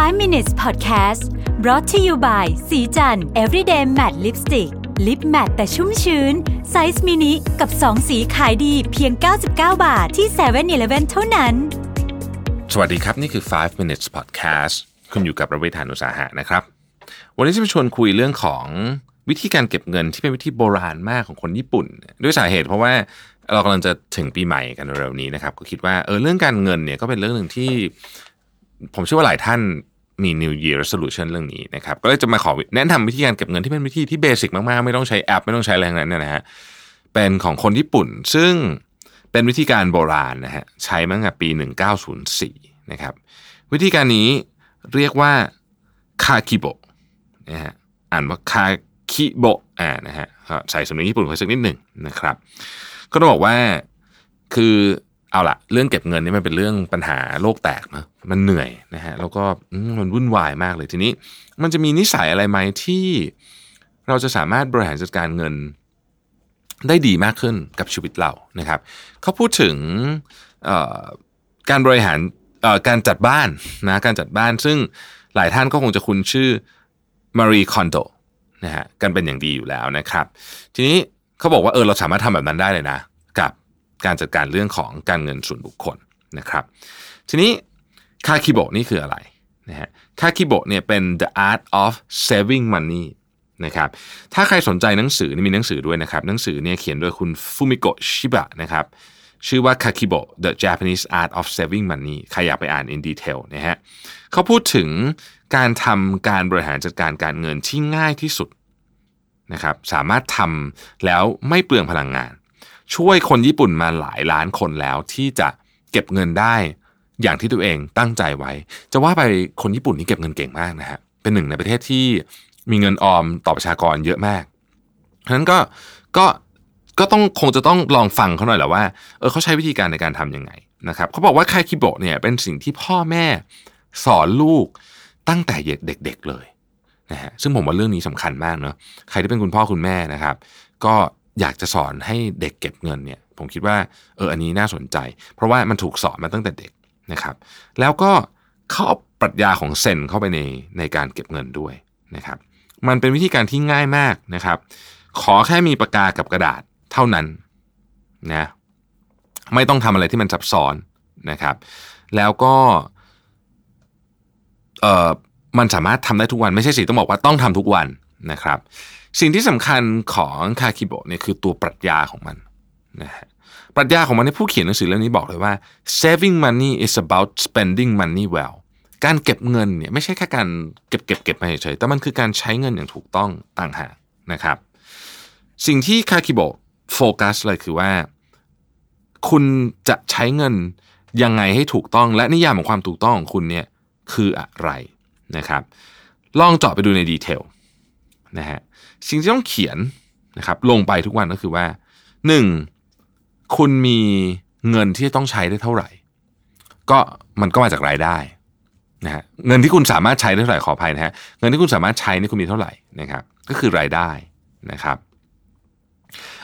5 minutes podcast brought to you by ศรีจันทร์ everyday matte lipstick lip matte แต่ชุ่มชื้น ไซส์มินิกับ 2 สีขายดีเพียง 99 บาทที่7 e เ e ่ e อเท่านั้น สวัสดีครับ นี่คือ 5 minutes podcast คุณอยู่กับรวิศ หาญอุตสาหะนะครับ วันนี้จะมาชวนคุยเรื่องของวิธีการเก็บเงินที่เป็นวิธีโบราณมากของคนญี่ปุ่น ด้วยสาเหตุเพราะว่าเรากำลังจะถึงปีใหม่กันเร็วนี้นะครับ ก็คิดว่าเออเรื่องการเงินเนี่ยก็เป็นเรื่องหนึ่งที่ ผมเชื่อว่าหลายท่านมี New Year Resolution เรื่องนี้นะครับ ก็เลยจะมาขอแนะนำวิธีการเก็บเงินที่เป็นวิธีที่เบสิกมากๆ ไม่ต้องใช้แอป ไม่ต้องใช้อะไรทั้งนั้นนยนะฮะเป็นของคนญี่ปุ่น ซึ่งเป็นวิธีการโบราณนะฮะใช้มาตั้งแต่ปี 1904 นะครับ วิธีการนี้เรียกว่าคาคิโบนะฮะอ่านว่าคาคิโบอ่านะฮะใส่สำเนียงญี่ปุ่นไว้สักนิดหนึ่งนะครับ ก็ต้องบอกว่าคือ เอาละเรื่องเก็บเงินนี่มันเป็นเรื่องปัญหาโลกแตกเนะมันเหนื่อยนะฮะแล้วก็มันวุ่นวายมากเลยทีนี้ มันจะมีนิสัยอะไรไหมที่เราจะสามารถบริหารจัดการเงินได้ดีมากขึ้นกับชีวิตเรานะครับเขาพูดถึงการบริหารการจัดบ้านนะการจัดบ้านซึ่งหลายท่านก็คงจะคุ้นชื่อมารีคอนโดนะฮะกันเป็นอย่างดีอยู่แล้วนะครับ ทีนี้เขาบอกว่าเออเราสามารถทำแบบนั้นได้เลยนะ การจัดการเรื่องของการเงินส่วนบุคคลนะครับ ทีนี้คาคิโบนี่คืออะไรนะฮะคาคิโบเนี่ยเป็น the art of saving money นะครับถ้าใครสนใจหนังสือนี่มีหนังสือด้วยนะครับหนังสือเนี่ยเขียนโดยคุณฟูมิโกะชิบะนะครับชื่อว่า Kakibo The Japanese Art of Saving Money ใครอยากไปอ่าน in detail นะฮะเขาพูดถึงการทำการบริหารจัดการการเงินที่ง่ายที่สุดนะครับสามารถทำแล้วไม่เปลืองพลังงาน ช่วยคนญี่ปุ่นมาหลายล้านคนแล้วที่จะเก็บเงินได้ อย่างที่ตัวเองตั้งใจไว้ จะว่าไปคนญี่ปุ่นนี่เก็บเงินเก่งมากนะฮะเป็นหนึ่งในประเทศที่มีเงินออมต่อประชากรเยอะมากฉะนั้นก็ก็ก็ต้องคงจะต้องลองฟังเขาหน่อยแหละว่าเออเขาใช้วิธีการในการทำยังไงนะครับเขาบอกว่าคาคิโบะเนี่ยเป็นสิ่งที่พ่อแม่สอนลูกตั้งแต่เด็กๆเลยนะฮะซึ่งผมว่าเรื่องนี้สำคัญมากเนาะใครที่เป็นคุณพ่อคุณแม่นะครับ ก็ อยากจะสอนให้เด็กเก็บเงินเนี่ย ผมคิดว่าเอออันนี้น่าสนใจ เพราะว่ามันถูกสอนมาตั้งแต่เด็กนะครับ แล้วก็เขาเอาปรัชญาของเซนเข้าไปในในการเก็บเงินด้วยนะครับ มันเป็นวิธีการที่ง่ายมากนะครับ ขอแค่มีปากกากับกระดาษเท่านั้นนะไม่ต้องทำอะไรที่มันซับซ้อนนะครับ แล้วก็เอ่อมันสามารถทำได้ทุกวันไม่ใช่สิต้องบอกว่าต้องทำทุกวันนะครับ สิ่งที่สำคัญของคาคิโบเนี่ยคือตัวปรัชญาของมันนะฮะปรัชญาของมันในผู้เขียนหนังสือเล่มนี้บอกเลยว่า saving money is about spending money well การเก็บเงินเนี่ยไม่ใช่แค่การเก็บเก็บเก็บมาเฉยๆแต่มันคือการใช้เงินอย่างถูกต้องต่างหากนะครับ สิ่งที่คาคิโบโฟกัสเลยคือว่า คุณจะใช้เงินยังไงให้ถูกต้อง และนิยามของความถูกต้องของคุณเนี่ยคืออะไรนะครับ ลองเจาะไปดูในดีเทล นะฮะสิ่งที่ต้องเขียนนะครับลงไปทุกวันก็คือว่าหนึ่งคุณมีเงินที่ต้องใช้ได้เท่าไหร่ ก็มันก็มาจากรายได้นะฮะเงินที่คุณสามารถใช้ได้เท่าไหร่ขออภัยนะฮะเงินที่คุณสามารถใช้นี่คุณมีเท่าไหร่นะครับก็คือรายได้นะครับ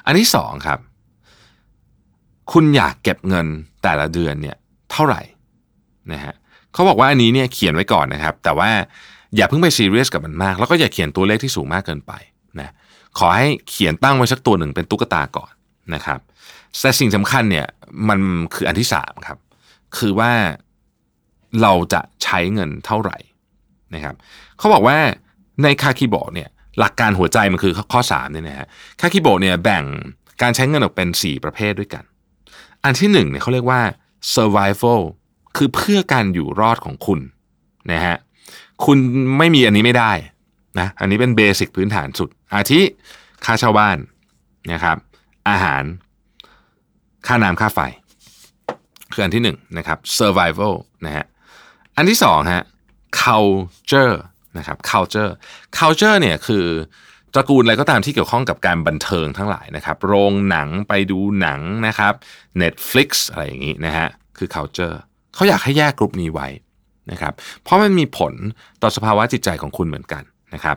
อันที่สองครับ คุณอยากเก็บเงินแต่ละเดือนเนี่ยเท่าไหร่นะฮะเขาบอกว่าอันนี้เนี่ยเขียนไว้ก่อนนะครับ แต่ว่า อย่าเพิ่งไปซีเรียสกับมันมาก แล้วก็อย่าเขียนตัวเลขที่สูงมากเกินไปนะขอให้เขียนตั้งไว้สักตัวหนึ่งเป็นตุ๊กตาก่อนนะครับแต่สิ่งสำคัญเนี่ยมันคืออันที่สามครับ คือว่าเราจะใช้เงินเท่าไหร่นะครับเขาบอกว่าในคาคิโบะเนี่ยหลักการหัวใจมันคือข้อ3เนี่ยนะฮะคาคิโบะเนี่ยแบ่งการใช้เงินออกเป็น 4 ประเภทด้วยกัน อันที่1เนี่ยเขาเรียกว่า survival คือเพื่อการอยู่รอดของคุณนะฮะ คุณไม่มีอันนี้ไม่ได้นะอันนี้เป็นเบสิกพื้นฐานสุด อาทิค่าเช่าบ้านนะครับ อาหารค่าน้ำค่าไฟคืออันที่หนึ่งนะครับ survival นะฮะอันที่สองฮะ culture นะครับ culture culture เนี่ยคือตระกูลอะไรก็ตามที่เกี่ยวข้องกับการบันเทิงทั้งหลายนะครับ โรงหนังไปดูหนังนะครับ Netflix อะไรอย่างนี้นะฮะคือ culture เขาอยากให้แยกกลุ่มนี้ไว้ นะครับ เพราะมันมีผลต่อสภาวะจิตใจของคุณเหมือนกันนะครับ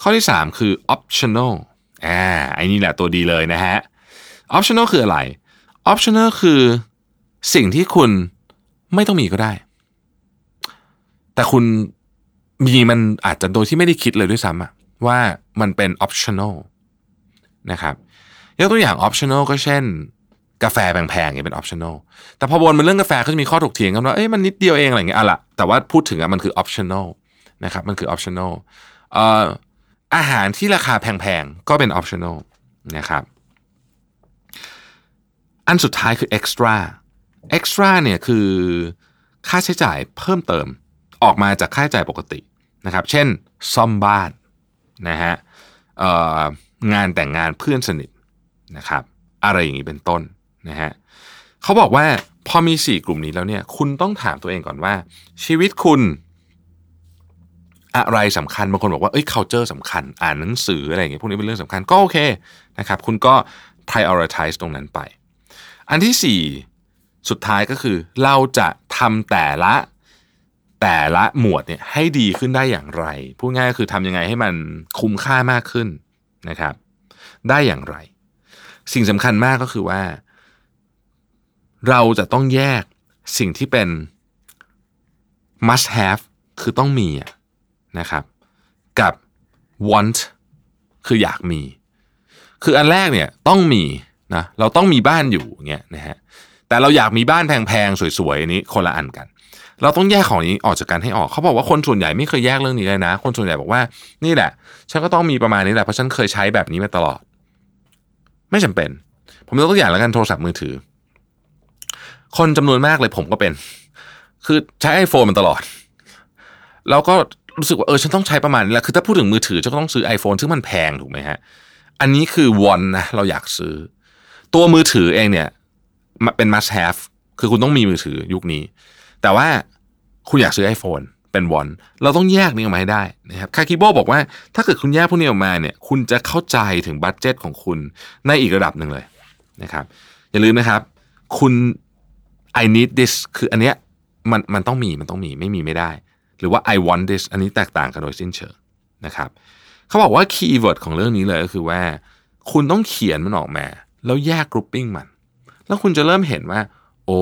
ข้อที่ 3 คือ optional อ่าไอ้นี่แหละตัวดีเลยนะฮะ optional คืออะไร optional คือสิ่งที่คุณไม่ต้องมีก็ได้ แต่คุณมีมันอาจจะโดยที่ไม่ได้คิดเลยด้วยซ้ำอะว่ามันเป็น optional นะครับยกตัวอย่าง optional ก็เช่น กาแฟแพงๆเนี่ยเป็น optional แต่พอวนมาเรื่องกาแฟก็จะมีข้อถกเถียงกันว่าเอ้ยมันนิดเดียวเองอะไรเงี้ยอะละแต่ว่าพูดถึงอะมันคือ optional นะครับมันคือ optional อ่อาหารที่ราคาแพงๆ ก็เป็น optional นะครับอันสุดท้ายคือ extra extra เนี่ยคือค่าใช้จ่ายเพิ่มเติมออกมาจากค่าใช้จ่ายปกตินะครับ เช่นซ่อมบ้านนะฮะงานแต่งงานเพื่อนสนิทนะครับ อะไรอย่างนี้เป็นต้น นะฮะเขาบอกว่าพอมีสี่กลุ่มนี้แล้วเนี่ย คุณต้องถามตัวเองก่อนว่า ชีวิตคุณอะไรสำคัญบางคนบอกว่าเอ้ย culture สำคัญ อ่านหนังสืออะไรอย่างเงี้ยพวกนี้เป็นเรื่องสำคัญก็โอเคนะครับ คุณก็ prioritize ตรงนั้นไป อันที่สี่สุดท้ายก็คือ เราจะทำแต่ละแต่ละหมวดเนี่ยให้ดีขึ้นได้อย่างไร พูดง่ายก็คือทำยังไงให้มันคุ้มค่ามากขึ้นนะครับ ได้อย่างไร สิ่งสำคัญมากก็คือว่า เราจะต้องแยกสิ่งที่เป็น must have คือต้องมีนะครับ กับ want คืออยากมี คืออันแรกเนี่ยต้องมีนะเราต้องมีบ้านอยู่เงี้ยนะฮะแต่เราอยากมีบ้านแพงๆสวยๆอันนี้คนละอันกัน เราต้องแยกของนี้ออกจากกันให้ออกเขาบอกว่าคนส่วนใหญ่ไม่เคยแยกเรื่องนี้เลยนะ คนส่วนใหญ่บอกว่านี่แหละฉันก็ต้องมีประมาณนี้แหละเพราะฉันเคยใช้แบบนี้มาตลอด ไม่จำเป็น ผมยกตัวอย่างแล้วกันโทรศัพท์มือถือ คนจำนวนมากเลยผมก็เป็น คือใช้ไอโฟนมันตลอด แล้วก็รู้สึกว่าเออฉันต้องใช้ประมาณนี้แหละคือถ้าพูดถึงมือถือฉันก็ต้องซื้อ iPhone ซึ่งมันแพงถูกไหมฮะ อันนี้คือวอนนะเราอยากซื้อ ตัวมือถือเองเนี่ยเป็น must have คือคุณต้องมีมือถือยุคนี้ แต่ว่าคุณอยากซื้อ iPhone เป็นวอนเราต้องแยกนี้ออกมาให้ได้นะครับคาคิโบบอกว่าถ้าเกิดคุณแยกพวกนี้ออกมาเนี่ย คุณจะเข้าใจถึง budget ของคุณในอีกระดับหนึ่งเลยนะครับ อย่าลืมนะครับ คุณ I need this คืออันเนี้ยมันมันต้องมีมันต้องมีไม่มีไม่ได้ หรือว่า I want this อันนี้แตกต่างกันโดยสิ้นเชิงนะครับเขาบอกว่า keyword ของเรื่องนี้เลยก็คือว่า คุณต้องเขียนมันออกมา แล้วแยก grouping มัน แล้วคุณจะเริ่มเห็นว่า โอ้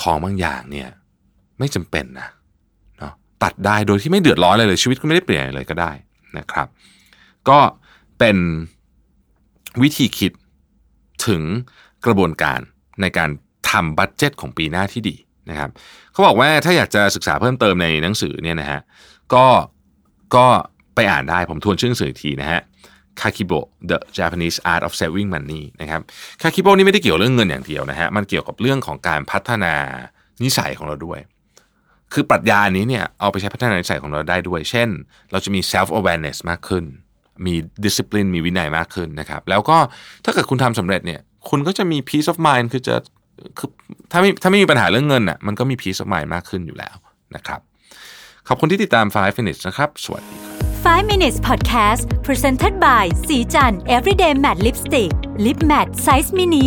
ของบางอย่างเนี่ยไม่จำเป็นนะเนาะตัดได้โดยที่ไม่เดือดร้อนเลยเลยชีวิตก็ไม่ได้เปลี่ยนเลยก็ได้นะครับ ก็เป็นวิธีคิดถึงกระบวนการในการ ทำ budget ของปีหน้าที่ดีนะครับเขาบอกว่าถ้าอยากจะศึกษาเพิ่มเติมในหนังสือเนี่ยนะฮะก็ก็ไปอ่านได้ผมทวนชื่อหนังสืออีกทีนะฮะคาคิโบ The Japanese Art of Saving Money นะครับ Kakeibo นี่ไม่ได้เกี่ยวเรื่องเงินอย่างเดียวนะฮะมันเกี่ยวกับเรื่องของการพัฒนานิสัยของเราด้วย คือปรัชญานี้เนี่ยเอาไปใช้พัฒนานิสัยของเราได้ด้วย เช่น เราจะมี self awareness มากขึ้น มี discipline มีวินัยมากขึ้นนะครับ แล้วก็ถ้าเกิดคุณทำสำเร็จเนี่ยคุณก็จะมี peace of mind คือจะ คือถ้าไม่ถ้าไม่มีปัญหาเรื่องเงินอะมันก็มีพีซอมายมากขึ้นอยู่แล้วนะครับ ขอบคุณที่ติดตาม 5 minutes นะครับ สวัสดีครับ 5 minutes podcast presented by สีจัน everyday matte lipstick lip matte size mini